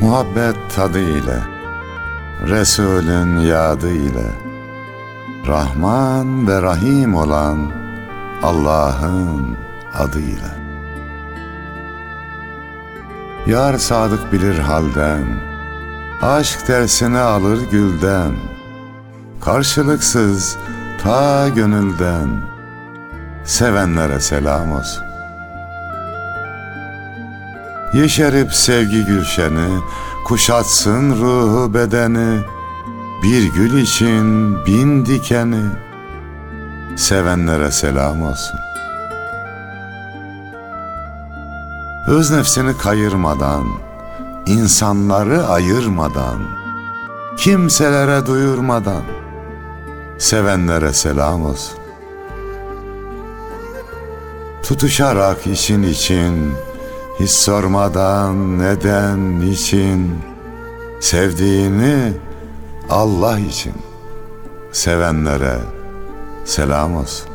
Muhabbet tadı ile, Resulün yadı ile, Rahman ve Rahim olan Allah'ın adıyla. Yar sadık bilir halden, Aşk dersini alır gülden, Karşılıksız ta gönülden, Sevenlere selam olsun. Yeşerip sevgi gülşeni, Kuşatsın ruhu bedeni, Bir gül için bin dikeni, Sevenlere selam olsun. Öz nefsini kayırmadan, insanları ayırmadan, kimselere duyurmadan, sevenlere selam olsun. Tutuşarak için için, hiç sormadan neden, niçin, sevdiğini Allah için, sevenlere selam olsun.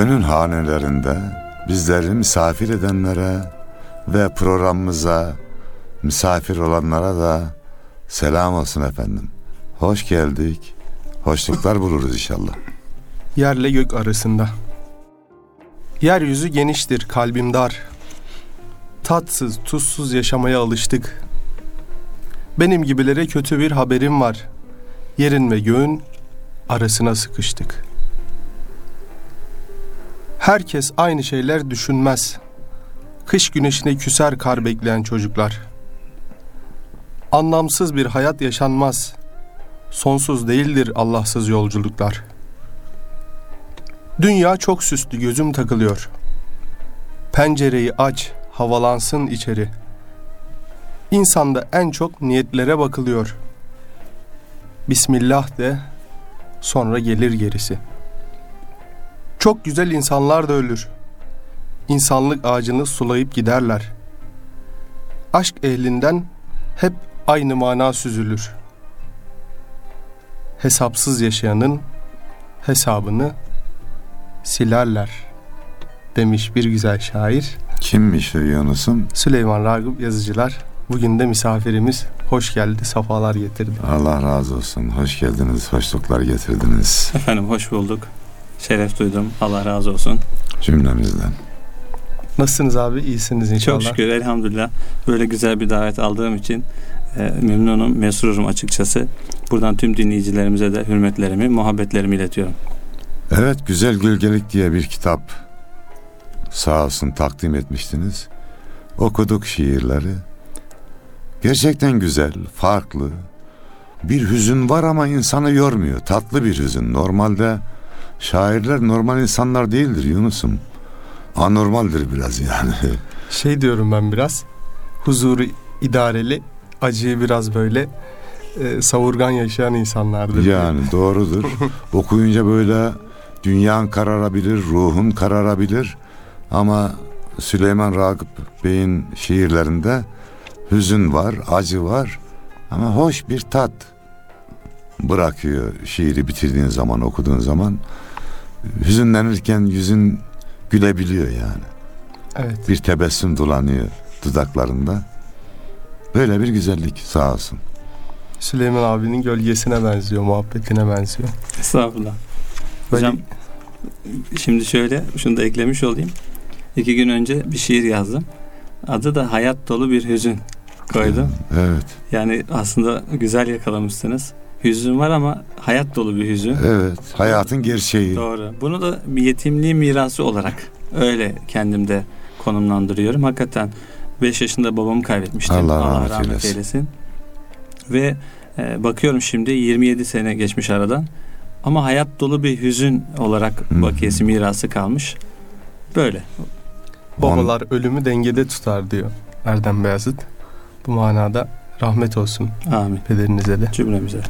Gönül hanelerinde bizleri misafir edenlere ve programımıza misafir olanlara da selam olsun efendim. Hoş geldik. Hoşluklar buluruz inşallah. Yerle gök arasında. Yeryüzü geniştir, kalbim dar. Tatsız, tuzsuz yaşamaya alıştık. Benim gibilere kötü bir haberim var. Yerin ve göğün arasına sıkıştık. Herkes aynı şeyler düşünmez. Kış güneşine küser kar bekleyen çocuklar. Anlamsız bir hayat yaşanmaz. Sonsuz değildir Allahsız yolculuklar. Dünya çok süslü gözüm takılıyor. Pencereyi aç, havalansın içeri. İnsanda en çok niyetlere bakılıyor. Bismillah de, sonra gelir gerisi. Çok güzel insanlar da ölür. İnsanlık ağacını sulayıp giderler. Aşk ehlinden hep aynı mana süzülür. Hesapsız yaşayanın hesabını silerler demiş bir güzel şair. Kimmiş o Yunus'um? Süleyman Ragıp yazıcılar. Bugün de misafirimiz hoş geldi, safalar getirdi. Allah razı olsun. Hoş geldiniz, hoşluklar getirdiniz. Efendim hoş bulduk. Şeref duydum. Allah razı olsun. Cümlemizden. Nasılsınız abi? İyisiniz inşallah. Çok şükür elhamdülillah. Böyle güzel bir davet aldığım için e, memnunum, mesrurum açıkçası. Buradan tüm dinleyicilerimize de hürmetlerimi, muhabbetlerimi iletiyorum. Evet, Güzel Gölgelik diye bir kitap sağ olsun takdim etmiştiniz. Okuduk şiirleri. Gerçekten güzel, farklı. Bir hüzün var ama insanı yormuyor. Tatlı bir hüzün. Normalde şairler normal insanlar değildir Yunus'um. Anormaldir biraz yani. Şey diyorum ben biraz. Huzuru idareli, acıyı biraz böyle e, savurgan yaşayan insanlardır. Yani doğrudur. Okuyunca böyle dünyan kararabilir, ruhun kararabilir. Ama Süleyman Ragıp Bey'in şiirlerinde hüzün var, acı var ama hoş bir tat bırakıyor şiiri bitirdiğin zaman, okuduğun zaman. Hüzünlenirken yüzün gülebiliyor yani. Evet. Bir tebessüm dolanıyor dudaklarında. Böyle bir güzellik sağ olsun. Süleyman abinin gölgesine benziyor, muhabbetine benziyor. Estağfurullah. Böyle- Hocam şimdi şöyle şunu da eklemiş olayım. İki gün önce bir şiir yazdım. Adı da Hayat Dolu Bir Hüzün koydum. Evet, Yani aslında güzel yakalamışsınız. Hüzün var ama hayat dolu bir hüzün. evet. Hayatın gerçeği. Doğru. Bunu da bir yetimliği mirası olarak öyle kendimde konumlandırıyorum. Hakikaten 5 yaşında babamı kaybetmiştim. Allah rahmet eylesin. eylesin. Ve e, bakıyorum şimdi 27 sene geçmiş aradan. Ama hayat dolu bir hüzün olarak Hı. bakiyesi mirası kalmış. Böyle. Babalar ölümü dengede tutar diyor Erdem Beyazıt. Bu manada rahmet olsun Amin. pederinize de. Cümlemize.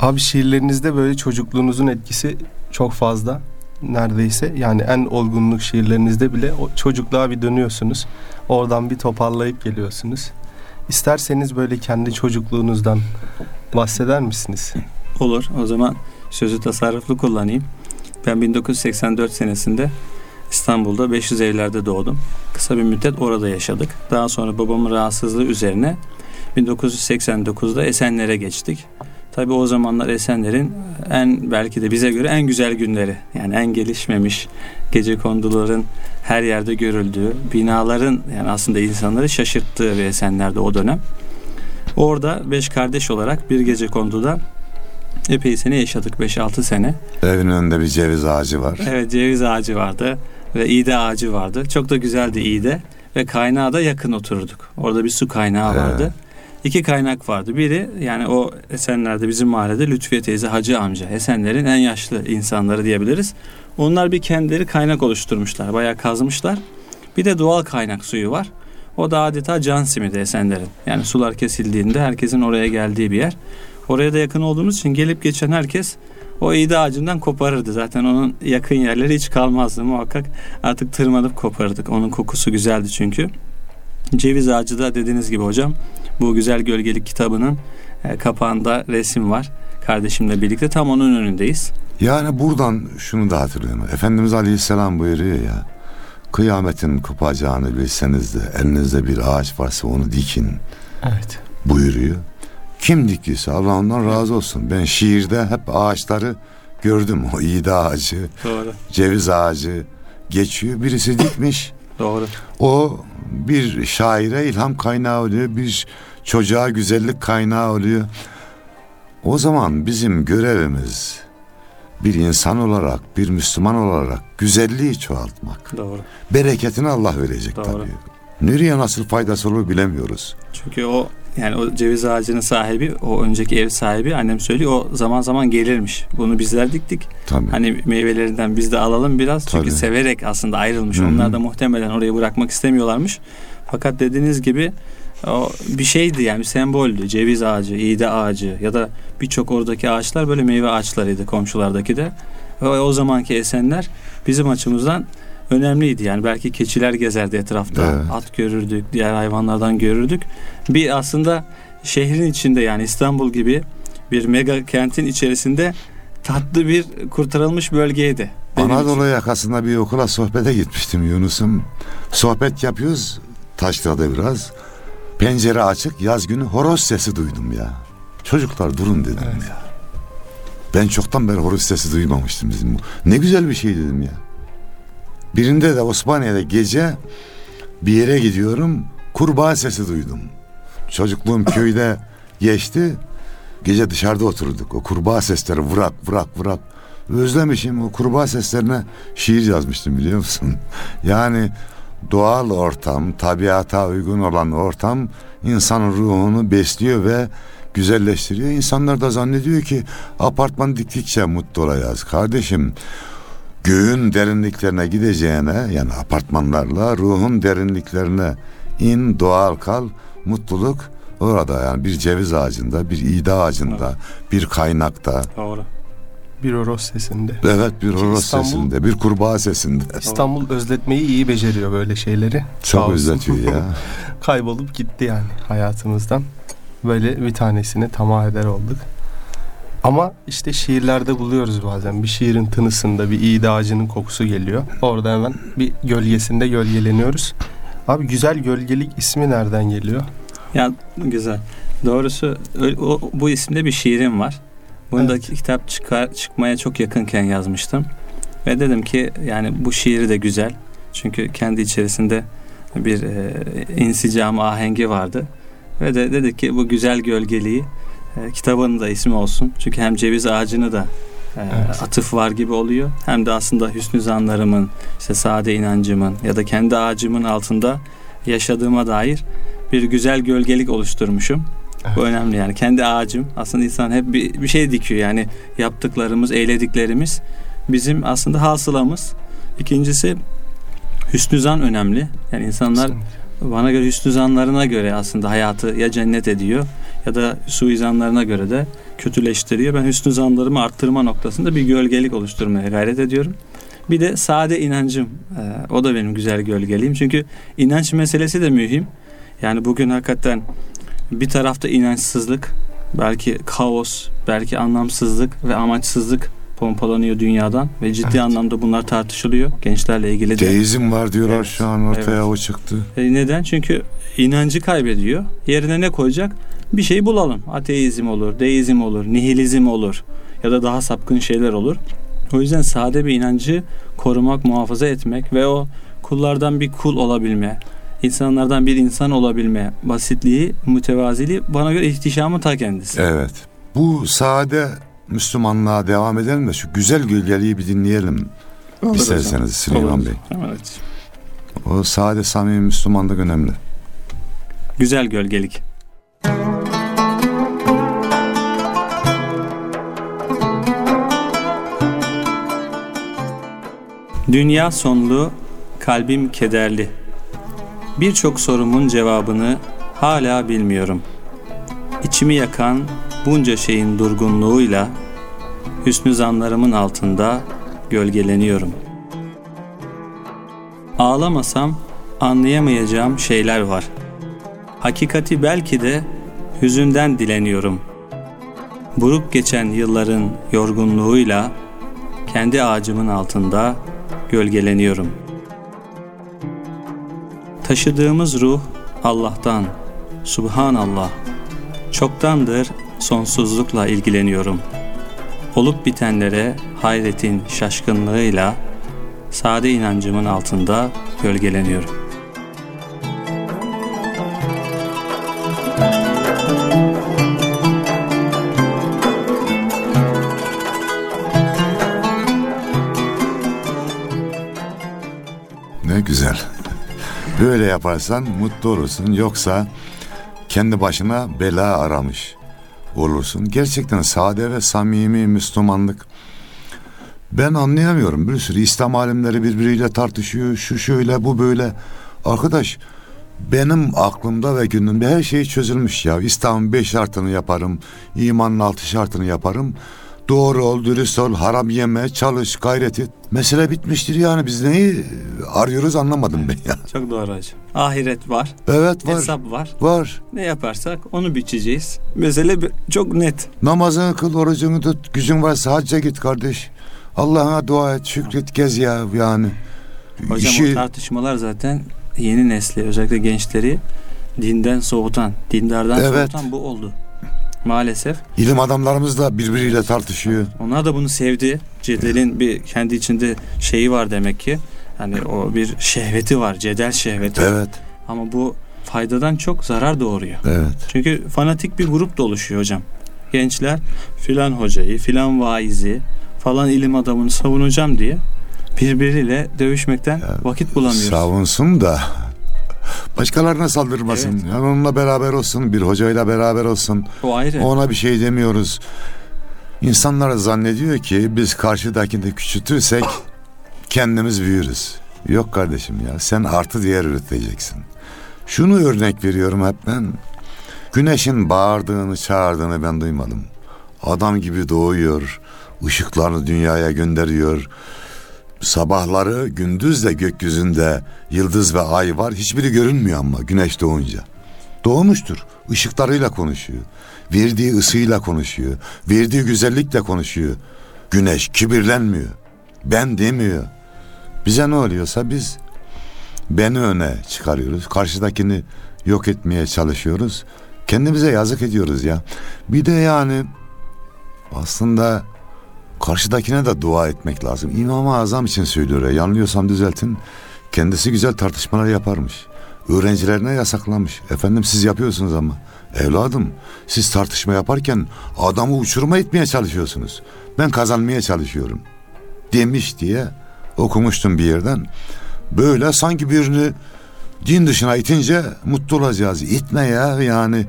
Abi şiirlerinizde böyle çocukluğunuzun etkisi çok fazla. neredeyse. Yani en olgunluk şiirlerinizde bile o çocukluğa bir dönüyorsunuz. Oradan bir toparlayıp geliyorsunuz. İsterseniz böyle kendi çocukluğunuzdan bahseder misiniz? Olur. O zaman sözü tasarruflu kullanayım. Ben 1984 senesinde İstanbul'da 500 evlerde doğdum. Kısa bir müddet orada yaşadık. Daha sonra babamın rahatsızlığı üzerine 1989'da Esenler'e geçtik. Tabii o zamanlar Esenler'in en belki de bize göre en güzel günleri. Yani en gelişmemiş gece konduların her yerde görüldüğü, binaların yani aslında insanları şaşırttığı bir Esenler'de o dönem. Orada beş kardeş olarak bir gece konduda epey sene yaşadık 5-6 sene. Evin önünde bir ceviz ağacı var. Evet ceviz ağacı vardı ve iğde ağacı vardı. Çok da güzeldi iğde ve kaynağa da yakın oturduk. Orada bir su kaynağı vardı. İki kaynak vardı. Biri yani o Esenler'de bizim mahallede Lütfiye teyze Hacı amca. Esenler'in en yaşlı insanları diyebiliriz. Onlar bir kendileri kaynak oluşturmuşlar. Bayağı kazmışlar. Bir de doğal kaynak suyu var. O da adeta can simidi Esenler'in. Yani sular kesildiğinde herkesin oraya geldiği bir yer. Oraya da yakın olduğumuz için gelip geçen herkes o iğde ağacından koparırdı. Zaten onun yakın yerleri hiç kalmazdı muhakkak. Artık tırmanıp koparırdık. Onun kokusu güzeldi çünkü. Ceviz ağacı da dediğiniz gibi hocam bu güzel gölgelik kitabının e, kapağında resim var. Kardeşimle birlikte tam onun önündeyiz. Yani buradan şunu da hatırlıyorum. Efendimiz Aleyhisselam buyuruyor ya. Kıyametin kopacağını bilseniz de elinizde bir ağaç varsa onu dikin Evet. buyuruyor. Kim dikiyse Allah ondan razı olsun. Ben şiirde hep ağaçları gördüm. O iğde ağacı, Doğru. ceviz ağacı geçiyor. Birisi dikmiş. Doğru. O bir şaire ilham kaynağı oluyor. Bir çocuğa güzellik kaynağı oluyor. O zaman bizim görevimiz bir insan olarak, bir Müslüman olarak güzelliği çoğaltmak. Doğru. Bereketini Allah verecek Doğru. tabii. Nereye nasıl faydası olur bilemiyoruz. Çünkü o yani o ceviz ağacının sahibi, o önceki ev sahibi annem söylüyor o zaman zaman gelirmiş. Bunu bizler diktik. Tabii. Hani meyvelerinden biz de alalım biraz. Çünkü Tabii. severek aslında ayrılmış. Hı hı. Onlar da muhtemelen orayı bırakmak istemiyorlarmış. Fakat dediğiniz gibi o bir şeydi yani bir semboldü. Ceviz ağacı, iğde ağacı ya da birçok oradaki ağaçlar böyle meyve ağaçlarıydı komşulardaki de. Ve o zamanki esenler bizim açımızdan önemliydi. Yani belki keçiler gezerdi etrafta. Evet. At görürdük, diğer hayvanlardan görürdük. Bir aslında şehrin içinde yani İstanbul gibi bir mega kentin içerisinde tatlı bir kurtarılmış bölgeydi. Anadolu yakasında bir okula sohbete gitmiştim Yunus'um. Sohbet yapıyoruz. Taşladı biraz. Pencere açık yaz günü horoz sesi duydum ya. Çocuklar durun dedim Evet. ya. Ben çoktan beri horoz sesi duymamıştım bizim. bu. Ne güzel bir şey dedim ya. Birinde de Osmaniye'de gece bir yere gidiyorum. Kurbağa sesi duydum. Çocukluğum köyde geçti. Gece dışarıda oturduk. O kurbağa sesleri vırak vırak vırak. Özlemişim o kurbağa seslerine şiir yazmıştım biliyor musun? Yani doğal ortam, tabiata uygun olan ortam insanın ruhunu besliyor ve güzelleştiriyor. İnsanlar da zannediyor ki apartman diktikçe mutlu olacağız. Kardeşim göğün derinliklerine gideceğine yani apartmanlarla ruhun derinliklerine in doğal kal mutluluk orada yani bir ceviz ağacında bir iğde ağacında bir kaynakta Doğru. Bir horoz sesinde. evet bir horoz İstanbul- sesinde bir kurbağa sesinde İstanbul özletmeyi iyi beceriyor böyle şeyleri. Çok özletiyor ya. Kaybolup gitti yani hayatımızdan. Böyle bir tanesini tamah eder olduk. Ama işte şiirlerde buluyoruz bazen. Bir şiirin tınısında bir iğde ağacının kokusu geliyor. Orada hemen bir gölgesinde gölgeleniyoruz. Abi güzel gölgelik ismi nereden geliyor? Ya güzel. Doğrusu o, bu isimde bir şiirim var. Bunu da Evet. kitap çıkar, çıkmaya çok yakınken yazmıştım. Ve dedim ki yani bu şiiri de güzel. Çünkü kendi içerisinde bir e, insicam ahengi vardı. Ve de dedik ki bu güzel gölgeliği e, kitabının da ismi olsun. Çünkü hem ceviz ağacını da e, Evet. atıf var gibi oluyor. Hem de aslında hüsnü zanlarımın, işte sade inancımın ya da kendi ağacımın altında yaşadığıma dair bir güzel gölgelik oluşturmuşum. Bu Evet. önemli yani. Kendi ağacım. Aslında insan hep bir, bir şey dikiyor. Yani yaptıklarımız, eylediklerimiz bizim aslında hasılamız. İkincisi hüsnü zan önemli. Yani insanlar bana göre hüsnü zanlarına göre aslında hayatı ya cennet ediyor ya da suizanlarına göre de kötüleştiriyor. Ben hüsnü zanlarımı arttırma noktasında bir gölgelik oluşturmaya gayret ediyorum. Bir de sade inancım. Ee, o da benim güzel gölgeliğim. Çünkü inanç meselesi de mühim. Yani bugün hakikaten bir tarafta inançsızlık, belki kaos, belki anlamsızlık ve amaçsızlık pompalanıyor dünyadan ve ciddi Evet. anlamda bunlar tartışılıyor gençlerle ilgili de. Deizm var diyorlar Evet, şu an ortaya evet. o çıktı. E, neden? Çünkü inancı kaybediyor. Yerine ne koyacak? Bir şey bulalım. Ateizm olur, deizm olur, nihilizm olur ya da daha sapkın şeyler olur. O yüzden sade bir inancı korumak, muhafaza etmek ve o kullardan bir kul olabilme, insanlardan bir insan olabilme basitliği, mütevaziliği bana göre ihtişamın ta kendisi. Evet. Bu sade Müslümanlığa devam edelim de şu güzel gölgeliği bir dinleyelim. Olur İsterseniz. Süleyman Olur. Bey. Evet. O sade samimi Müslümanlık önemli. Güzel gölgelik. Dünya sonlu, kalbim kederli. Birçok sorumun cevabını hala bilmiyorum. İçimi yakan bunca şeyin durgunluğuyla hüsnü zanlarımın altında gölgeleniyorum. Ağlamasam anlayamayacağım şeyler var. Hakikati belki de hüzünden dileniyorum. Buruk geçen yılların yorgunluğuyla kendi ağacımın altında gölgeleniyorum. Taşıdığımız ruh Allah'tan, Subhanallah. Çoktandır sonsuzlukla ilgileniyorum. Olup bitenlere hayretin şaşkınlığıyla sade inancımın altında gölgeleniyorum. Güzel. Böyle yaparsan mutlu olursun. Yoksa kendi başına bela aramış olursun. Gerçekten sade ve samimi Müslümanlık. Ben anlayamıyorum. Bir sürü İslam alimleri birbiriyle tartışıyor. Şu şöyle bu böyle. Arkadaş benim aklımda ve günümde her şey çözülmüş ya. İslam'ın beş şartını yaparım. imanın altı şartını yaparım. Doğru ol, dürüst ol, haram yeme, çalış, gayret et. Mesele bitmiştir yani biz neyi arıyoruz anlamadım ben ya. Çok doğru hocam. Ahiret var, Evet var, hesap var. var. Ne yaparsak onu biçeceğiz. Mesele çok net. Namazını kıl, orucunu tut, gücün varsa hacca git kardeş. Allah'a dua et, şükret, gez ya yani. Hocam İşi- o tartışmalar zaten yeni nesli özellikle gençleri dinden soğutan, dindardan Evet. soğutan bu oldu. Maalesef. ilim adamlarımız da birbiriyle tartışıyor. Onlar da bunu sevdi. Cedel'in bir kendi içinde şeyi var demek ki. Hani o bir şehveti var, cedel şehveti. Evet, Ama bu faydadan çok zarar doğuruyor. evet. Çünkü fanatik bir grup da oluşuyor hocam. Gençler filan hocayı, filan vaizi, falan ilim adamını savunacağım diye birbiriyle dövüşmekten Ya, vakit bulamıyoruz. Savunsun da başkalarına saldırmasın. Evet. Yani onunla beraber olsun, bir hocayla beraber olsun. O ayrı. Ona bir şey demiyoruz. İnsanlar zannediyor ki biz karşıdakini küçültürsek kendimiz büyürüz. Yok kardeşim ya sen artı değer üreteceksin. Şunu örnek veriyorum hep ben. Güneşin bağırdığını çağırdığını ben duymadım. Adam gibi doğuyor. ışıklarını dünyaya gönderiyor. Sabahları gündüz de gökyüzünde yıldız ve ay var. Hiçbiri görünmüyor ama güneş doğunca. Doğmuştur. Işıklarıyla konuşuyor. Verdiği ısıyla konuşuyor. Verdiği güzellikle konuşuyor. Güneş kibirlenmiyor. Ben demiyor. Bize ne oluyorsa biz beni öne çıkarıyoruz. Karşıdakini yok etmeye çalışıyoruz. Kendimize yazık ediyoruz ya. Bir de yani aslında karşıdakine de dua etmek lazım. İmam-ı Azam için söylüyor ya. Yanılıyorsam düzeltin. Kendisi güzel tartışmalar yaparmış. Öğrencilerine yasaklamış. Efendim siz yapıyorsunuz ama. Evladım siz tartışma yaparken adamı uçuruma etmeye çalışıyorsunuz. Ben kazanmaya çalışıyorum. Demiş diye okumuştum bir yerden. Böyle sanki birini din dışına itince mutlu olacağız. İtme ya yani.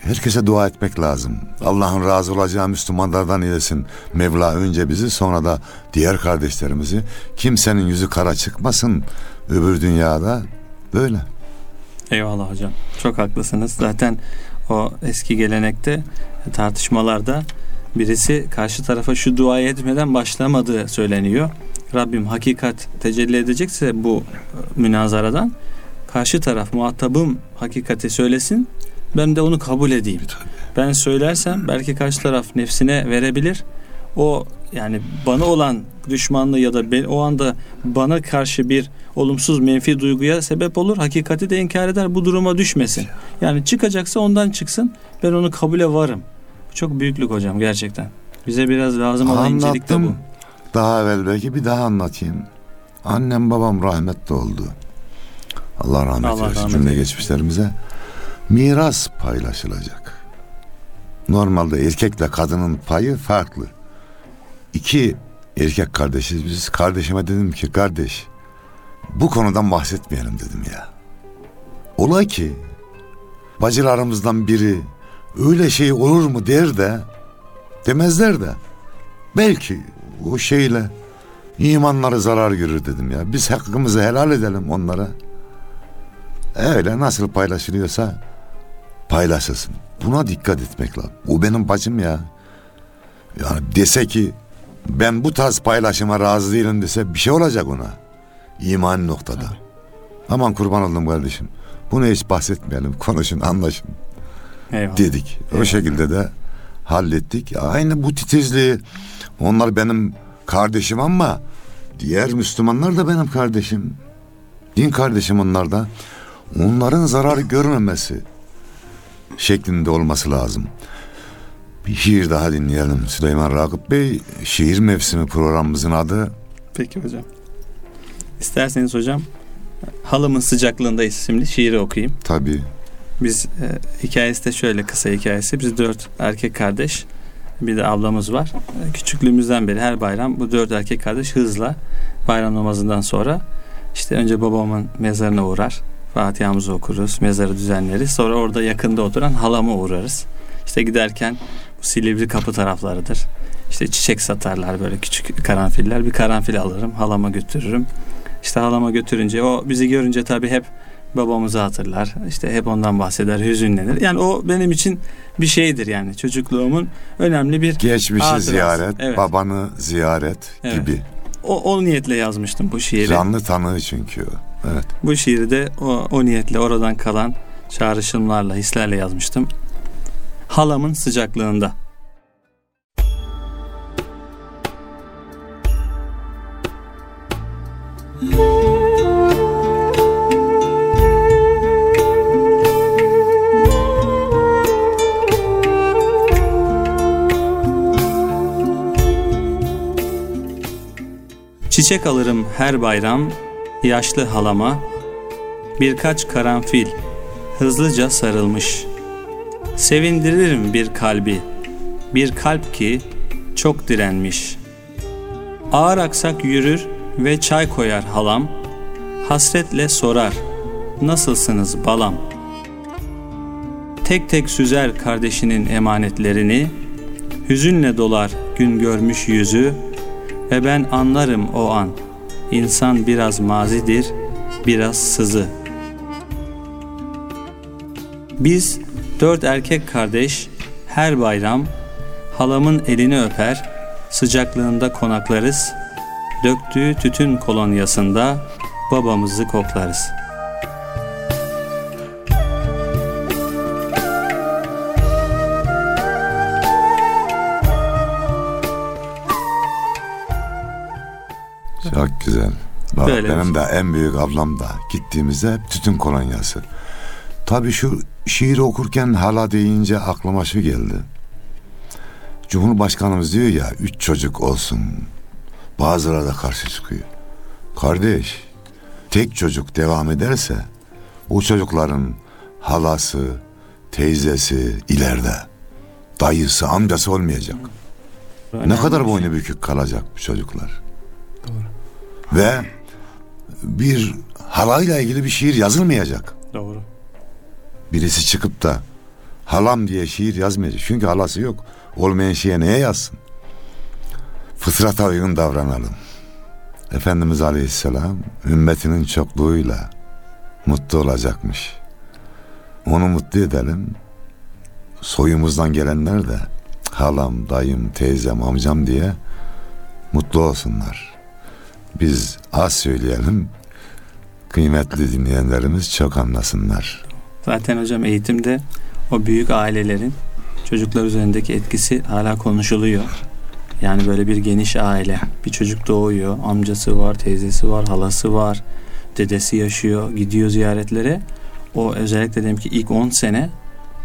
Herkese dua etmek lazım. Allah'ın razı olacağı Müslümanlardan eylesin. Mevla önce bizi sonra da diğer kardeşlerimizi. Kimsenin yüzü kara çıkmasın öbür dünyada. Böyle. Eyvallah hocam. Çok haklısınız. Zaten o eski gelenekte tartışmalarda birisi karşı tarafa şu duayı etmeden başlamadığı söyleniyor. Rabbim hakikat tecelli edecekse bu münazaradan karşı taraf muhatabım hakikati söylesin ben de onu kabul edeyim. Ben söylersem belki karşı taraf nefsine verebilir. O yani bana olan düşmanlığı ya da ben, o anda bana karşı bir olumsuz menfi duyguya sebep olur. Hakikati de inkar eder. Bu duruma düşmesin. Yani çıkacaksa ondan çıksın. Ben onu kabule varım. Bu çok büyüklük hocam gerçekten. Bize biraz lazım olan incelik de bu. Anlattım. Daha evvel belki bir daha anlatayım. Annem babam rahmetli oldu. Allah rahmet Allah eylesin rahmet cümle eylesin. geçmişlerimize. Miras paylaşılacak. Normalde erkekle kadının payı farklı. İki erkek kardeşiz biz. Kardeşime dedim ki kardeş bu konudan bahsetmeyelim dedim ya. Ola ki bacılarımızdan biri öyle şey olur mu der de demezler de belki o şeyle imanları zarar görür dedim ya. Biz hakkımızı helal edelim onlara. Öyle nasıl paylaşılıyorsa paylaşılsın. Buna dikkat etmek lazım. O benim bacım ya. Yani dese ki ben bu tarz paylaşıma razı değilim dese bir şey olacak ona. İman noktada. Aman kurban oldum kardeşim. Bunu hiç bahsetmeyelim. Konuşun, anlaşın Eyvallah. dedik. O Evet. şekilde de hallettik. Aynı bu titizliği onlar benim kardeşim ama diğer Müslümanlar da benim kardeşim. Din kardeşim onlar da. Onların zarar görmemesi şeklinde olması lazım. Bir şiir daha dinleyelim Süleyman Ragıp Bey. Şiir mevsimi programımızın adı Peki hocam. İsterseniz hocam Halımın Sıcaklığındayız isimli şiiri okuyayım. tabii Biz e, hikayesi de şöyle kısa hikayesi. Biz dört erkek kardeş bir de ablamız var. E, küçüklüğümüzden beri her bayram bu dört erkek kardeş hızla bayram namazından sonra işte önce babamın mezarına uğrar. Fatiha'mızı okuruz, mezarı düzenleriz. Sonra orada yakında oturan halama uğrarız. İşte giderken bu Silivri kapı taraflarıdır. İşte çiçek satarlar böyle küçük karanfiller. Bir karanfil alırım, halama götürürüm. İşte halama götürünce o bizi görünce tabii hep babamızı hatırlar. İşte hep ondan bahseder, hüzünlenir. Yani o benim için bir şeydir yani çocukluğumun önemli bir geçmişi Hatırası. ziyaret, Evet. babanı ziyaret Evet. gibi. o, o niyetle yazmıştım bu şiiri. Canlı tanığı çünkü o. Evet. Bu şiiri de o, o niyetle oradan kalan çağrışımlarla, hislerle yazmıştım. Halamın sıcaklığında. Çiçek alırım her bayram yaşlı halama birkaç karanfil hızlıca sarılmış. Sevindiririm bir kalbi, bir kalp ki çok direnmiş. Ağır aksak yürür ve çay koyar halam, hasretle sorar, nasılsınız balam? Tek tek süzer kardeşinin emanetlerini, hüzünle dolar gün görmüş yüzü ve ben anlarım o an, insan biraz mazidir, biraz sızı. Biz dört erkek kardeş her bayram halamın elini öper, sıcaklığında konaklarız, döktüğü tütün kolonyasında babamızı koklarız. Güzel. Bak, Böyle benim şey. de en büyük ablam da gittiğimizde hep tütün kolonyası. Tabii şu şiiri okurken hala deyince aklıma şu geldi. Cumhurbaşkanımız diyor ya üç çocuk olsun. Bazıları da karşı çıkıyor. Kardeş tek çocuk devam ederse o çocukların halası, teyzesi ileride dayısı, amcası olmayacak. Ne kadar boynu bükük kalacak bu çocuklar. Ve bir halayla ilgili bir şiir yazılmayacak. Doğru. Birisi çıkıp da halam diye şiir yazmayacak. Çünkü halası yok. Olmayan şeye neye yazsın? Fıtrata uygun davranalım. Efendimiz Aleyhisselam ümmetinin çokluğuyla mutlu olacakmış. Onu mutlu edelim. Soyumuzdan gelenler de halam, dayım, teyzem, amcam diye mutlu olsunlar. Biz az söyleyelim. Kıymetli dinleyenlerimiz çok anlasınlar. Zaten hocam eğitimde o büyük ailelerin çocuklar üzerindeki etkisi hala konuşuluyor. Yani böyle bir geniş aile. Bir çocuk doğuyor. Amcası var, teyzesi var, halası var. Dedesi yaşıyor. Gidiyor ziyaretlere. O özellikle dedim ki ilk 10 sene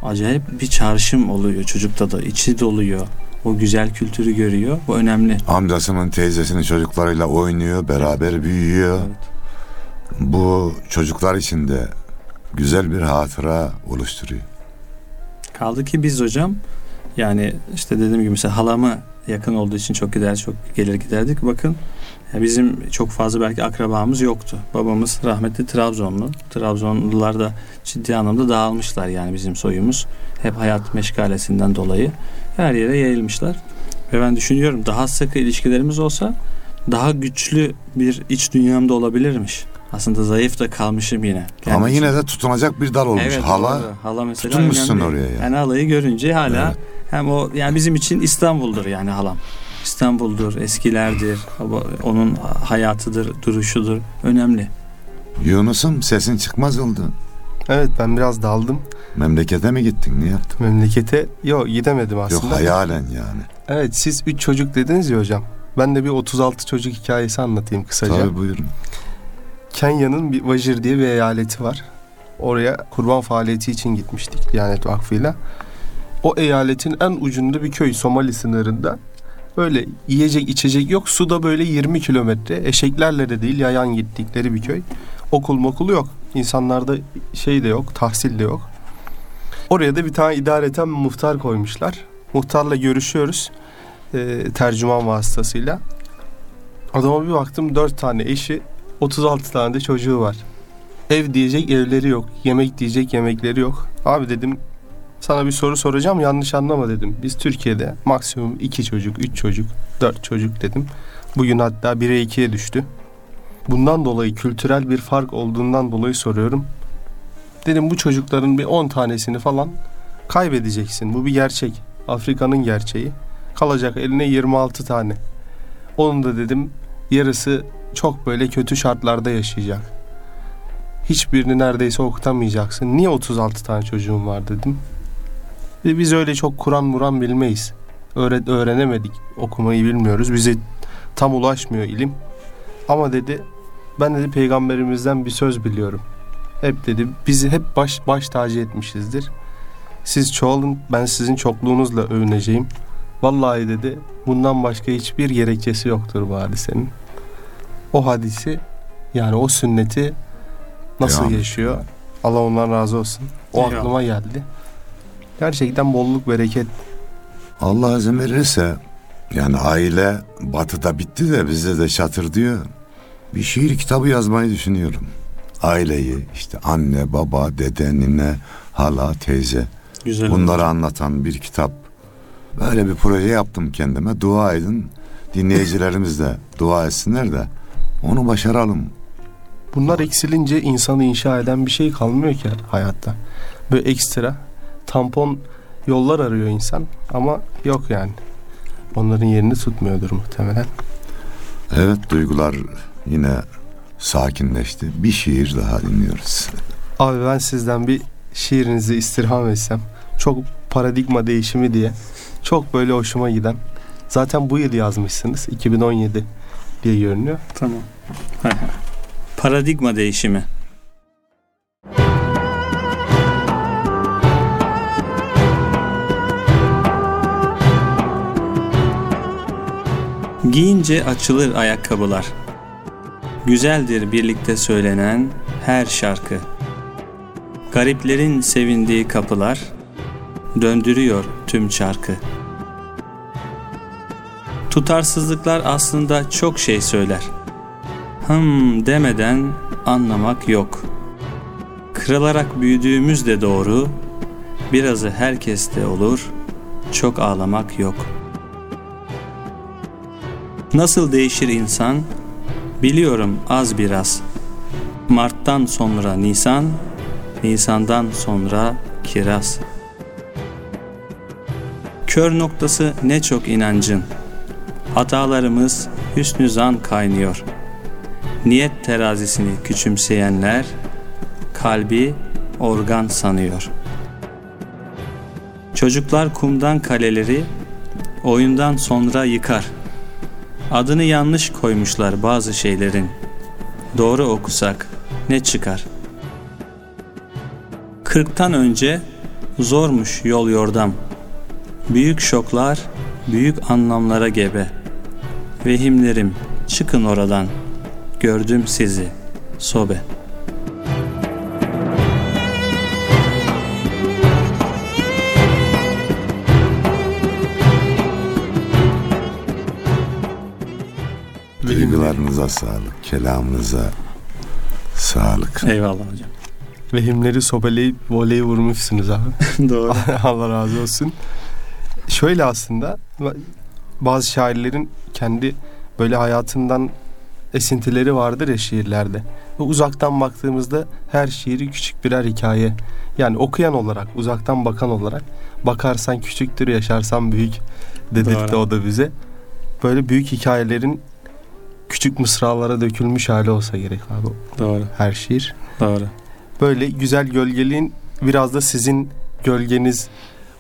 acayip bir çağrışım oluyor çocukta da. içi doluyor. O güzel kültürü görüyor. Bu önemli. Amcasının teyzesinin çocuklarıyla oynuyor, beraber büyüyor. Evet. Bu çocuklar için de güzel bir hatıra oluşturuyor. Kaldı ki biz hocam yani işte dediğim gibi mesela halamı yakın olduğu için çok gider çok gelir giderdik. Bakın bizim çok fazla belki akrabamız yoktu. Babamız rahmetli Trabzonlu. Trabzonlular da ciddi anlamda dağılmışlar yani bizim soyumuz. Hep hayat meşgalesinden dolayı her yere yayılmışlar. Ve ben düşünüyorum daha sıkı ilişkilerimiz olsa daha güçlü bir iç dünyamda olabilirmiş. Aslında zayıf da kalmışım yine. Ama Kendi yine de tutunacak bir dal olmuş. Evet, Hala doğru. hala mesela tutunmuşsun önemli. oraya yani. Yani halayı görünce hala Evet. hem o yani bizim için İstanbul'dur yani halam. İstanbul'dur, eskilerdir, onun hayatıdır, duruşudur. Önemli. Yunus'um sesin çıkmaz oldu. Evet ben biraz daldım. Memlekete mi gittin? Ne yaptın? Memlekete yok gidemedim aslında. Yok hayalen yani. Evet siz 3 çocuk dediniz ya hocam. Ben de bir 36 çocuk hikayesi anlatayım kısaca. Tabii buyurun. Kenya'nın bir Vajir diye bir eyaleti var. Oraya kurban faaliyeti için gitmiştik Diyanet Vakfı'yla. O eyaletin en ucunda bir köy Somali sınırında. Böyle yiyecek içecek yok. Su da böyle 20 kilometre. Eşeklerle de değil yayan gittikleri bir köy. Okul mokulu yok. İnsanlarda şey de yok. Tahsil de yok. Oraya da bir tane idareten muhtar koymuşlar. Muhtarla görüşüyoruz. e, tercüman vasıtasıyla. Adama bir baktım dört tane eşi 36 tane de çocuğu var. Ev diyecek evleri yok. Yemek diyecek yemekleri yok. Abi dedim sana bir soru soracağım yanlış anlama dedim. Biz Türkiye'de maksimum iki çocuk, üç çocuk, dört çocuk dedim. Bugün hatta bire ikiye düştü. Bundan dolayı kültürel bir fark olduğundan dolayı soruyorum. Dedim bu çocukların bir 10 tanesini falan kaybedeceksin. Bu bir gerçek. Afrika'nın gerçeği. Kalacak eline 26 tane. Onun da dedim yarısı çok böyle kötü şartlarda yaşayacak. Hiçbirini neredeyse okutamayacaksın. Niye 36 tane çocuğun var dedim. Ve biz öyle çok Kur'an muran bilmeyiz. Öğret öğrenemedik. Okumayı bilmiyoruz. Bize tam ulaşmıyor ilim. Ama dedi ben dedi peygamberimizden bir söz biliyorum. Hep dedi bizi hep baş baş tacı etmişizdir. Siz çoğalın ben sizin çokluğunuzla övüneceğim. Vallahi dedi bundan başka hiçbir gerekçesi yoktur bu hadisenin. O hadisi yani o sünneti nasıl Devam yaşıyor? Allah ondan razı olsun. O Eyvallah. aklıma geldi. Gerçekten bolluk bereket. Allah izin verirse yani aile batıda bitti de bizde de çatır diyor. Bir şiir kitabı yazmayı düşünüyorum. Aileyi işte anne, baba, dede, nine, hala, teyze Güzel. bunları anlatan bir kitap. Böyle bir proje yaptım kendime. Dua edin. Dinleyicilerimiz de dua etsinler de onu başaralım. Bunlar eksilince insanı inşa eden bir şey kalmıyor ki hayatta. Böyle ekstra tampon yollar arıyor insan ama yok yani. Onların yerini tutmuyordur muhtemelen. Evet duygular yine sakinleşti. Bir şiir daha dinliyoruz. Abi ben sizden bir şiirinizi istirham etsem. Çok paradigma değişimi diye. Çok böyle hoşuma giden. Zaten bu yıl yazmışsınız. 2017 diye görünüyor. Tamam. Paradigma değişimi. Giyince açılır ayakkabılar. Güzeldir birlikte söylenen her şarkı. Gariplerin sevindiği kapılar döndürüyor tüm çarkı. Tutarsızlıklar aslında çok şey söyler. Hım demeden anlamak yok. Kırılarak büyüdüğümüz de doğru. Birazı herkeste olur. Çok ağlamak yok. Nasıl değişir insan? Biliyorum az biraz. Mart'tan sonra Nisan, Nisan'dan sonra Kiraz. Kör noktası ne çok inancın. Hatalarımız hüsnü zan kaynıyor. Niyet terazisini küçümseyenler kalbi organ sanıyor. Çocuklar kumdan kaleleri oyundan sonra yıkar. Adını yanlış koymuşlar bazı şeylerin. Doğru okusak ne çıkar? Kırktan önce zormuş yol yordam. Büyük şoklar, büyük anlamlara gebe. Vehimlerim çıkın oradan. Gördüm sizi sobe. Duygularınıza sağlık, kelamınıza sağlık. Eyvallah hocam. Vehimleri sobeleyip voleyi vurmuşsunuz abi. Doğru. Allah razı olsun. Şöyle aslında bazı şairlerin kendi böyle hayatından esintileri vardır ya şiirlerde. Ve uzaktan baktığımızda her şiiri küçük birer hikaye. Yani okuyan olarak, uzaktan bakan olarak bakarsan küçüktür, yaşarsan büyük dedirtti Doğru. o da bize. Böyle büyük hikayelerin küçük mısralara dökülmüş hali olsa gerek abi Doğru. her şiir. Doğru. Böyle güzel gölgeliğin biraz da sizin gölgeniz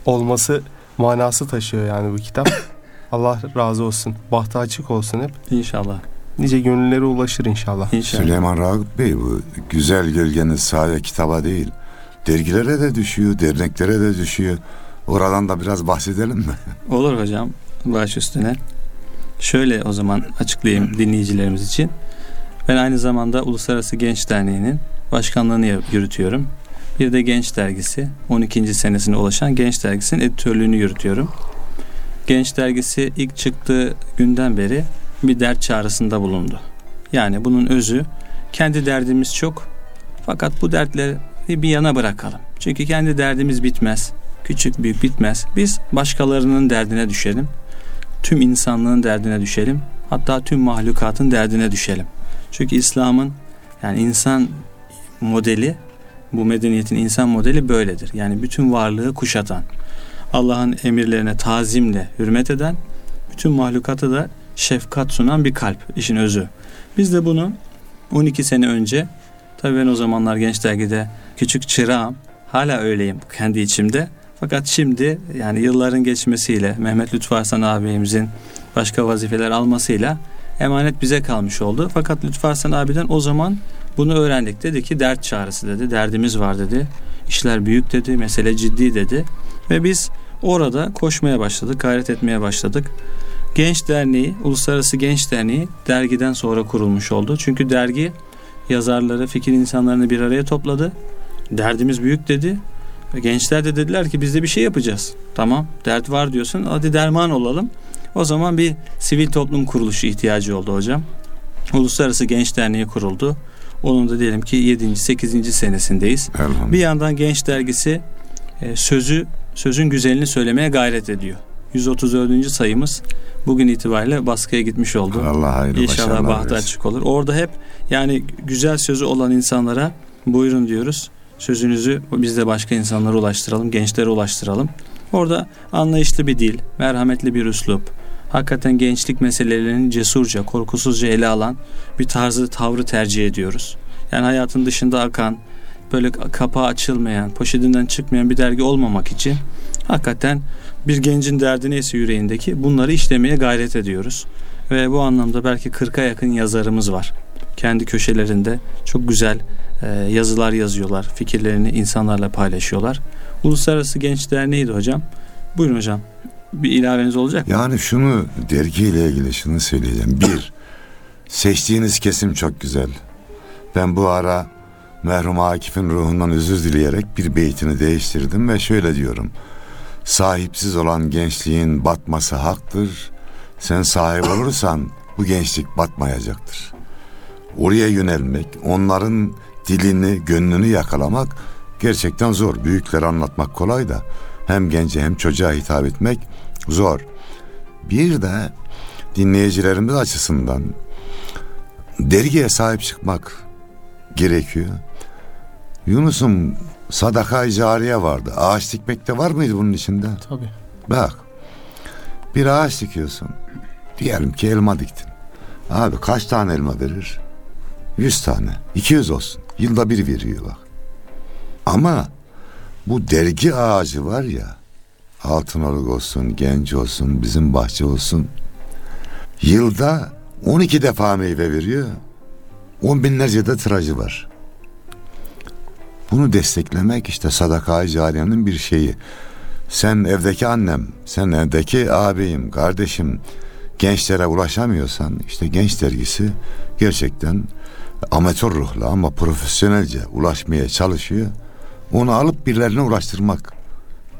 olması manası taşıyor yani bu kitap. Allah razı olsun. Bahtı açık olsun hep. İnşallah. Nice gönüllere ulaşır inşallah. İnşallah. Süleyman Ragıp Bey bu güzel gölgeniz sadece kitaba değil. Dergilere de düşüyor, derneklere de düşüyor. Oradan da biraz bahsedelim mi? Olur hocam. Baş üstüne. Şöyle o zaman açıklayayım dinleyicilerimiz için. Ben aynı zamanda Uluslararası Genç Derneği'nin başkanlığını yürütüyorum. Bir de Genç Dergisi 12. senesine ulaşan Genç Dergisi'nin editörlüğünü yürütüyorum. Genç Dergisi ilk çıktığı günden beri bir dert çağrısında bulundu. Yani bunun özü kendi derdimiz çok fakat bu dertleri bir yana bırakalım. Çünkü kendi derdimiz bitmez. Küçük büyük bitmez. Biz başkalarının derdine düşelim. Tüm insanlığın derdine düşelim. Hatta tüm mahlukatın derdine düşelim. Çünkü İslam'ın yani insan modeli bu medeniyetin insan modeli böyledir. Yani bütün varlığı kuşatan, Allah'ın emirlerine tazimle hürmet eden, bütün mahlukata da şefkat sunan bir kalp işin özü. Biz de bunu 12 sene önce tabii ben o zamanlar genç dergide küçük çırağım hala öyleyim kendi içimde. Fakat şimdi yani yılların geçmesiyle Mehmet Lütfü Arslan ağabeyimizin başka vazifeler almasıyla emanet bize kalmış oldu. Fakat Lütfü Arslan abiden o zaman bunu öğrendik. Dedi ki dert çağrısı dedi. Derdimiz var dedi. İşler büyük dedi. Mesele ciddi dedi. Ve biz orada koşmaya başladık. Gayret etmeye başladık. Genç Derneği, Uluslararası Genç Derneği dergiden sonra kurulmuş oldu. Çünkü dergi yazarları, fikir insanlarını bir araya topladı. Derdimiz büyük dedi. Gençler de dediler ki biz de bir şey yapacağız. Tamam dert var diyorsun hadi derman olalım. O zaman bir sivil toplum kuruluşu ihtiyacı oldu hocam. Uluslararası Genç Derneği kuruldu. Onun da diyelim ki 7. 8. senesindeyiz. Bir yandan Genç Dergisi e, sözü sözün güzelini söylemeye gayret ediyor. 134. sayımız bugün itibariyle baskıya gitmiş oldu. Allah hayırlı İnşallah bahtı açık olur. Orada hep yani güzel sözü olan insanlara buyurun diyoruz. Sözünüzü biz de başka insanlara ulaştıralım, gençlere ulaştıralım. Orada anlayışlı bir dil, merhametli bir üslup, hakikaten gençlik meselelerini cesurca, korkusuzca ele alan bir tarzı, tavrı tercih ediyoruz. Yani hayatın dışında akan, böyle kapağı açılmayan, poşetinden çıkmayan bir dergi olmamak için hakikaten bir gencin derdi neyse yüreğindeki bunları işlemeye gayret ediyoruz. Ve bu anlamda belki 40'a yakın yazarımız var. Kendi köşelerinde çok güzel e, yazılar yazıyorlar. Fikirlerini insanlarla paylaşıyorlar. Uluslararası Genç Derneği de hocam. Buyurun hocam. Bir ilaveniz olacak mı? Yani şunu dergiyle ilgili şunu söyleyeceğim. Bir, seçtiğiniz kesim çok güzel. Ben bu ara merhum Akif'in ruhundan özür dileyerek bir beytini değiştirdim ve şöyle diyorum. Sahipsiz olan gençliğin batması haktır. Sen sahip olursan bu gençlik batmayacaktır. Oraya yönelmek, onların dilini, gönlünü yakalamak gerçekten zor. Büyükleri anlatmak kolay da hem gence hem çocuğa hitap etmek zor. Bir de dinleyicilerimiz açısından dergiye sahip çıkmak gerekiyor. Yunus'un sadaka cariye vardı. Ağaç dikmekte var mıydı bunun içinde? Tabii. Bak bir ağaç dikiyorsun. Diyelim ki elma diktin. Abi kaç tane elma verir? 100 tane, 200 olsun. Yılda bir veriyor bak. Ama bu dergi ağacı var ya, Altınoluk olsun, Genç olsun, bizim bahçe olsun. Yılda 12 defa meyve veriyor. On binlerce de tiracı var. Bunu desteklemek işte sadaka-i cariyenin bir şeyi. Sen evdeki annem, sen evdeki ağabeyim, kardeşim gençlere ulaşamıyorsan işte genç dergisi gerçekten amatör ruhla ama profesyonelce ulaşmaya çalışıyor. Onu alıp birilerine ulaştırmak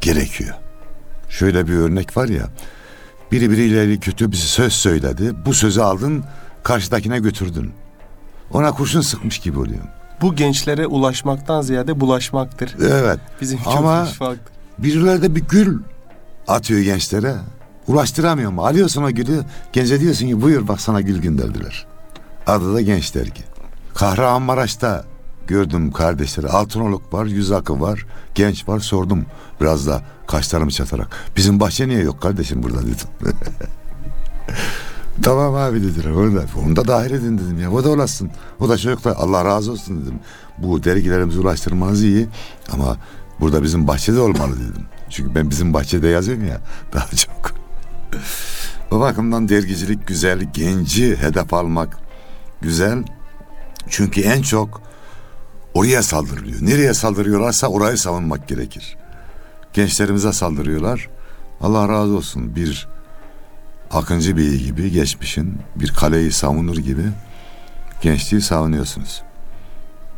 gerekiyor. Şöyle bir örnek var ya. Biri biriyle kötü bir söz söyledi. Bu sözü aldın karşıdakine götürdün. Ona kurşun sıkmış gibi oluyor. Bu gençlere ulaşmaktan ziyade bulaşmaktır. Evet. Bizim Ama- farklı. Birileri de bir gül atıyor gençlere. Ulaştıramıyor mu? Alıyorsun o gülü. Gence diyorsun ki buyur bak sana gül gönderdiler. Adı da Genç Dergi. Kahramanmaraş'ta gördüm kardeşleri. Altınoluk var, Yüz Akı var, Genç var. Sordum biraz da kaşlarımı çatarak. Bizim bahçe niye yok kardeşim burada dedim. tamam abi dediler. Onu da, onu da dahil edin dedim ya. O da olasın. O da çocuklar Allah razı olsun dedim. Bu dergilerimizi ulaştırmanız iyi ama burada bizim bahçede olmalı dedim. Çünkü ben bizim bahçede yazıyorum ya daha çok. o bakımdan dergicilik güzel, genci hedef almak güzel. Çünkü en çok oraya saldırılıyor. Nereye saldırıyorlarsa orayı savunmak gerekir. Gençlerimize saldırıyorlar. Allah razı olsun bir Akıncı Bey gibi geçmişin bir kaleyi savunur gibi gençliği savunuyorsunuz.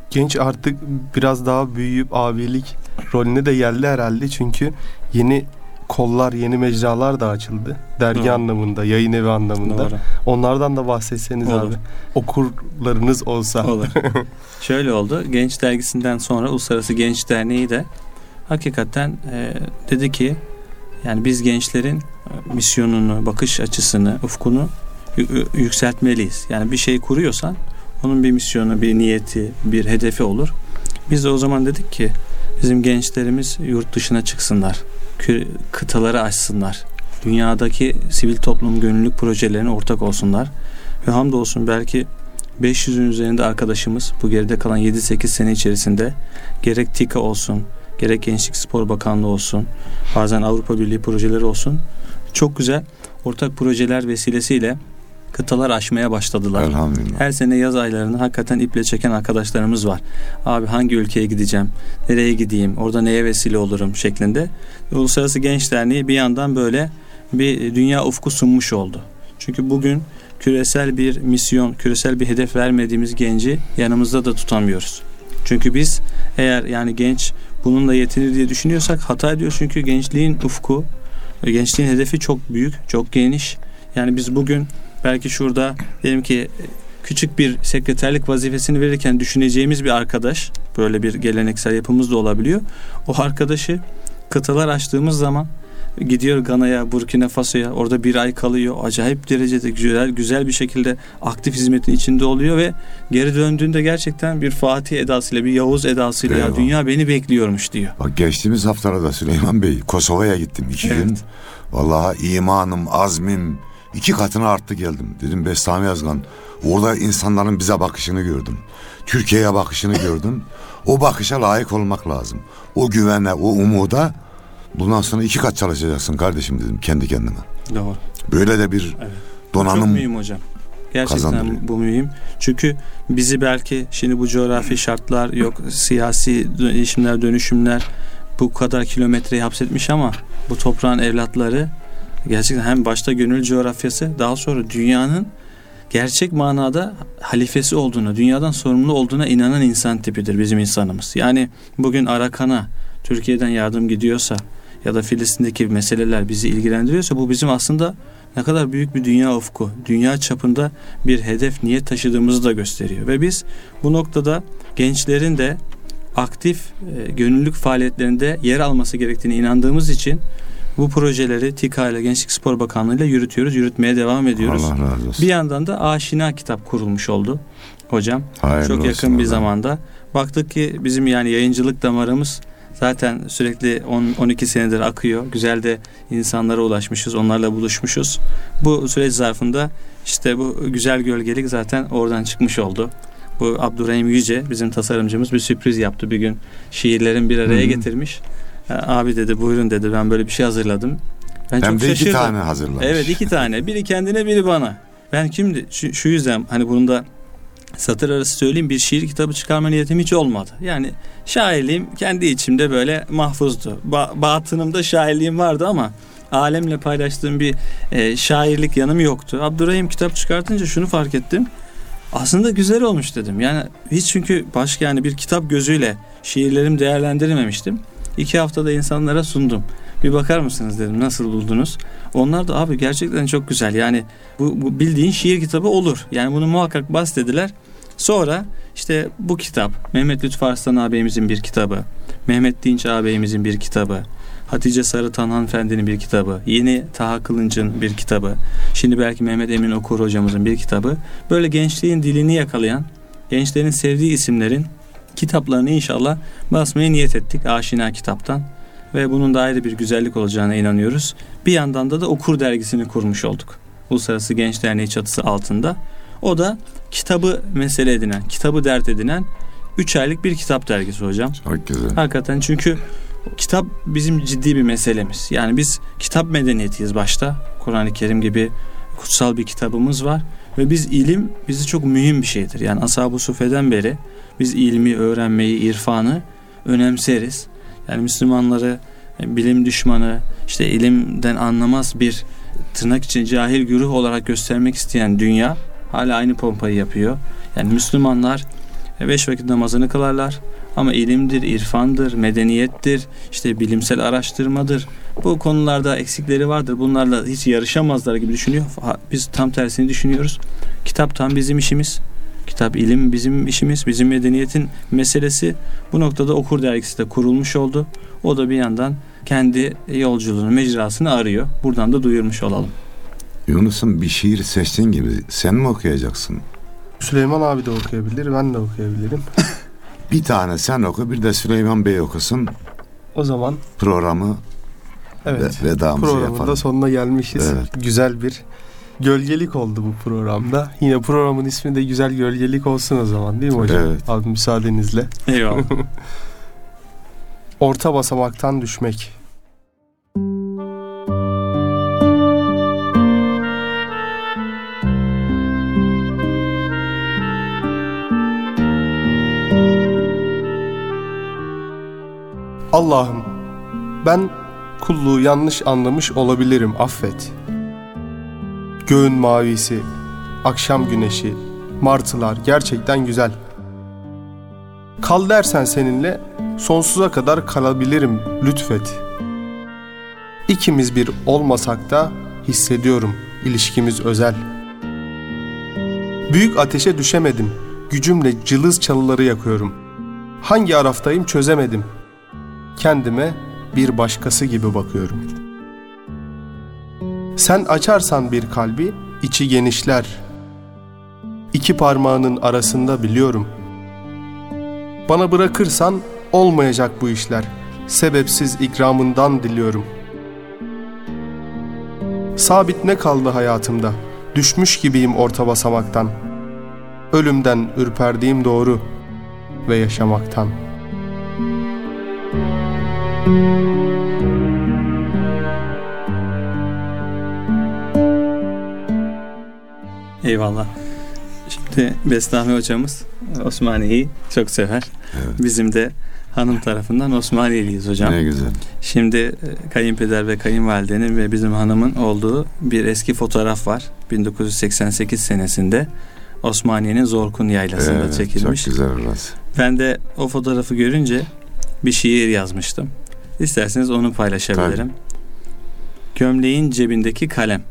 Genç artık biraz daha büyüyüp abilik rolüne de geldi herhalde. Çünkü yeni kollar, yeni mecralar da açıldı. Dergi Doğru. anlamında, yayın evi anlamında. Doğru. Onlardan da bahsetseniz Olur. abi. Okurlarınız olsa. Olur. Şöyle oldu. Genç dergisinden sonra Uluslararası Genç Derneği de hakikaten e, dedi ki yani biz gençlerin e, misyonunu, bakış açısını, ufkunu yü- yükseltmeliyiz. Yani bir şey kuruyorsan onun bir misyonu, bir niyeti, bir hedefi olur. Biz de o zaman dedik ki bizim gençlerimiz yurt dışına çıksınlar. Kıtaları açsınlar. Dünyadaki sivil toplum gönüllülük projelerine ortak olsunlar. Ve hamdolsun belki 500'ün üzerinde arkadaşımız bu geride kalan 7-8 sene içerisinde gerek TİKA olsun, gerek Gençlik Spor Bakanlığı olsun, bazen Avrupa Birliği projeleri olsun. Çok güzel ortak projeler vesilesiyle kıtalar aşmaya başladılar. Elhamdülillah. Her sene yaz aylarını hakikaten iple çeken arkadaşlarımız var. Abi hangi ülkeye gideceğim, nereye gideyim, orada neye vesile olurum şeklinde. Uluslararası Genç Derneği bir yandan böyle bir dünya ufku sunmuş oldu. Çünkü bugün küresel bir misyon, küresel bir hedef vermediğimiz genci yanımızda da tutamıyoruz. Çünkü biz eğer yani genç bununla yetinir diye düşünüyorsak hata ediyoruz. Çünkü gençliğin ufku, gençliğin hedefi çok büyük, çok geniş. Yani biz bugün belki şurada diyelim ki küçük bir sekreterlik vazifesini verirken düşüneceğimiz bir arkadaş böyle bir geleneksel yapımız da olabiliyor. O arkadaşı kıtalar açtığımız zaman gidiyor Gana'ya, Burkina Faso'ya orada bir ay kalıyor. Acayip derecede güzel güzel bir şekilde aktif hizmetin içinde oluyor ve geri döndüğünde gerçekten bir Fatih edasıyla, bir Yavuz edasıyla ya dünya beni bekliyormuş diyor. Bak geçtiğimiz haftalarda Süleyman Bey Kosova'ya gittim iki Evet. gün. Vallahi imanım, azmim iki katına arttı geldim. Dedim Bestami Yazgan. Orada insanların bize bakışını gördüm. Türkiye'ye bakışını gördüm. O bakışa layık olmak lazım. O güvene, o umuda bundan sonra iki kat çalışacaksın kardeşim dedim kendi kendime. Doğru. Böyle de bir Evet. Çok donanım mühim hocam. Gerçekten bu mühim. Çünkü bizi belki şimdi bu coğrafi şartlar yok siyasi değişimler dönüşümler bu kadar kilometreyi hapsetmiş ama bu toprağın evlatları gerçekten hem başta gönül coğrafyası daha sonra dünyanın gerçek manada halifesi olduğuna, dünyadan sorumlu olduğuna inanan insan tipidir bizim insanımız. Yani bugün Arakan'a Türkiye'den yardım gidiyorsa ya da Filistin'deki meseleler bizi ilgilendiriyorsa bu bizim aslında ne kadar büyük bir dünya ufku, dünya çapında bir hedef, niyet taşıdığımızı da gösteriyor. Ve biz bu noktada gençlerin de aktif e, gönüllülük faaliyetlerinde yer alması gerektiğine inandığımız için bu projeleri TİKA ile Gençlik Spor Bakanlığı ile yürütüyoruz, yürütmeye devam ediyoruz. Allah razı olsun. Bir yandan da Aşina kitap kurulmuş oldu hocam. Hayırlı Çok olsun yakın bir Allah. zamanda. Baktık ki bizim yani yayıncılık damarımız zaten sürekli 10 12 senedir akıyor. Güzel de insanlara ulaşmışız, onlarla buluşmuşuz. Bu süreç zarfında işte bu güzel gölgelik zaten oradan çıkmış oldu. Bu Abdurrahim Yüce bizim tasarımcımız bir sürpriz yaptı bir gün. Şiirlerin bir araya Hı hı. getirmiş. Abi dedi buyurun dedi ben böyle bir şey hazırladım. Ben Hem çok de iki şaşırdım. tane hazırlamış. Evet iki tane. Biri kendine biri bana. Ben kimdi? Şu, şu yüzden hani bunun da satır arası söyleyeyim bir şiir kitabı çıkarma niyetim hiç olmadı. Yani şairliğim kendi içimde böyle mahfuzdu. Ba- batınımda şairliğim vardı ama alemle paylaştığım bir e, şairlik yanım yoktu. Abdurrahim kitap çıkartınca şunu fark ettim. Aslında güzel olmuş dedim. Yani hiç çünkü başka yani bir kitap gözüyle şiirlerimi değerlendirmemiştim. İki haftada insanlara sundum. Bir bakar mısınız dedim nasıl buldunuz? Onlar da abi gerçekten çok güzel. Yani bu, bu bildiğin şiir kitabı olur. Yani bunu muhakkak bas dediler. Sonra işte bu kitap Mehmet Lütfü Arslan ağabeyimizin bir kitabı. Mehmet Dinç ağabeyimizin bir kitabı. Hatice Sarıtan hanımefendinin bir kitabı. Yeni Taha Kılınç'ın bir kitabı. Şimdi belki Mehmet Emin Okur hocamızın bir kitabı. Böyle gençliğin dilini yakalayan, gençlerin sevdiği isimlerin kitaplarını inşallah basmaya niyet ettik Aşina kitaptan ve bunun da ayrı bir güzellik olacağına inanıyoruz. Bir yandan da da Okur dergisini kurmuş olduk. Uluslararası Genç Derneği çatısı altında. O da kitabı mesele edinen, kitabı dert edinen 3 aylık bir kitap dergisi hocam. Çok güzel. Hakikaten çünkü kitap bizim ciddi bir meselemiz. Yani biz kitap medeniyetiyiz başta. Kur'an-ı Kerim gibi kutsal bir kitabımız var. Ve biz ilim bizi çok mühim bir şeydir. Yani Ashab-ı Sufe'den beri biz ilmi, öğrenmeyi, irfanı önemseriz. Yani Müslümanları e, bilim düşmanı, işte ilimden anlamaz bir tırnak için cahil güruh olarak göstermek isteyen dünya hala aynı pompayı yapıyor. Yani Müslümanlar e, beş vakit namazını kılarlar ama ilimdir, irfandır, medeniyettir, işte bilimsel araştırmadır. Bu konularda eksikleri vardır. Bunlarla hiç yarışamazlar gibi düşünüyor. Biz tam tersini düşünüyoruz. Kitap tam bizim işimiz. Kitap ilim bizim işimiz, bizim medeniyetin meselesi. Bu noktada Okur Dergisi de kurulmuş oldu. O da bir yandan kendi yolculuğunu, mecrasını arıyor. Buradan da duyurmuş olalım. Yunus'un bir şiir seçtiğin gibi sen mi okuyacaksın? Süleyman abi de okuyabilir, ben de okuyabilirim. Bir tane sen oku, bir de Süleyman Bey okusun. O zaman Programı evet. ve vedamızı Programın yapalım. da sonuna gelmişiz. Evet. Güzel bir gölgelik oldu bu programda. Yine programın ismi de güzel gölgelik olsun o zaman değil mi hocam? Evet. Abi müsaadenizle. Eyvallah. Orta basamaktan düşmek. Allah'ım ben kulluğu yanlış anlamış olabilirim affet. Göğün mavisi, akşam güneşi, martılar gerçekten güzel. Kal dersen seninle sonsuza kadar kalabilirim lütfet. İkimiz bir olmasak da hissediyorum ilişkimiz özel. Büyük ateşe düşemedim. Gücümle cılız çalıları yakıyorum. Hangi araftayım çözemedim. Kendime bir başkası gibi bakıyorum. Sen açarsan bir kalbi içi genişler. İki parmağının arasında biliyorum.'' Bana bırakırsan olmayacak bu işler. Sebepsiz ikramından diliyorum. Sabit ne kaldı hayatımda? Düşmüş gibiyim orta basamaktan. Ölümden ürperdiğim doğru ve yaşamaktan. Eyvallah. Şimdi Bestami hocamız Osmaniye'yi çok sever. Evet. Bizim de hanım tarafından Osmaniyeliyiz hocam. Ne güzel. Şimdi e, kayınpeder ve kayınvalidenin ve bizim hanımın olduğu bir eski fotoğraf var. 1988 senesinde Osmaniye'nin Zorkun Yaylası'nda Evet, çekilmiş. Çok güzel orası. Ben de o fotoğrafı görünce bir şiir yazmıştım. İsterseniz onu paylaşabilirim. Gömleğin cebindeki kalem.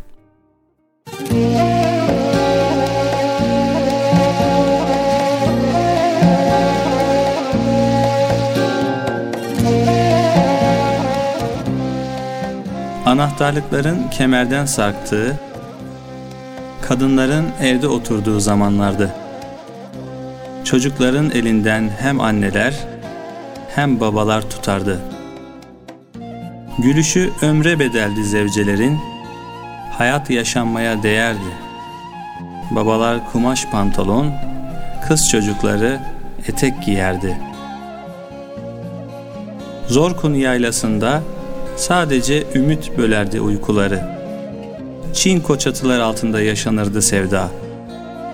Anahtarlıkların kemerden sarktığı, kadınların evde oturduğu zamanlardı. Çocukların elinden hem anneler hem babalar tutardı. Gülüşü ömre bedeldi zevcelerin, hayat yaşanmaya değerdi. Babalar kumaş pantolon, kız çocukları etek giyerdi. Zorkun yaylasında sadece ümit bölerdi uykuları. Çin koçatılar altında yaşanırdı sevda.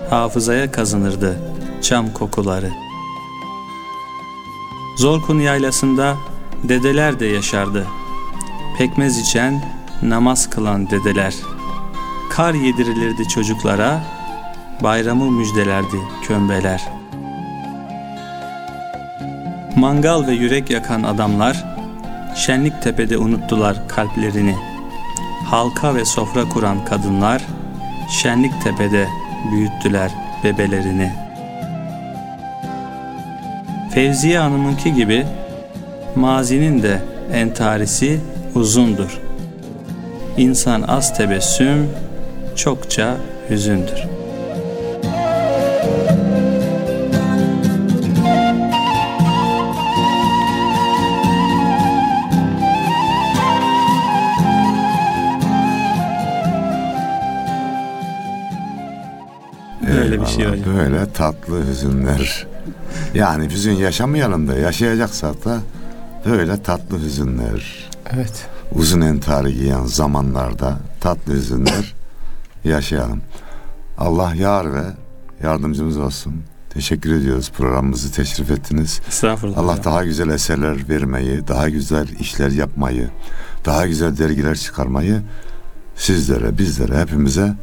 Hafızaya kazınırdı çam kokuları. Zorkun yaylasında dedeler de yaşardı. Pekmez içen, namaz kılan dedeler. Kar yedirilirdi çocuklara, bayramı müjdelerdi kömbeler. Mangal ve yürek yakan adamlar, şenlik tepede unuttular kalplerini. Halka ve sofra kuran kadınlar, şenlik tepede büyüttüler bebelerini. Fevziye Hanım'ınki gibi mazinin de entarisi uzundur. İnsan az tebessüm, çokça hüzündür. Bir şey hocam. Böyle tatlı hüzünler. Yani hüzün yaşamayalım da yaşayacaksak da böyle tatlı hüzünler. Evet. Uzun entari giyen zamanlarda tatlı hüzünler yaşayalım. Allah yar ve yardımcımız olsun. Teşekkür ediyoruz programımızı teşrif ettiniz. Estağfurullah. Allah hocam. daha güzel eserler vermeyi, daha güzel işler yapmayı, daha güzel dergiler çıkarmayı sizlere, bizlere, hepimize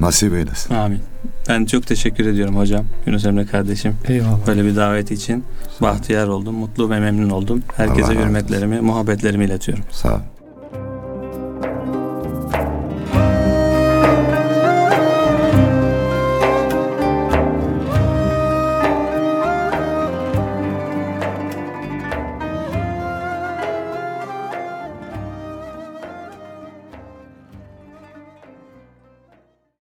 nasip eylesin. Amin. Ben çok teşekkür ediyorum hocam. Yunus Emre kardeşim. Eyvallah. Böyle bir davet için bahtiyar oldum. Mutlu ve memnun oldum. Allah Herkese olsun. hürmetlerimi, muhabbetlerimi iletiyorum. Sağ ol.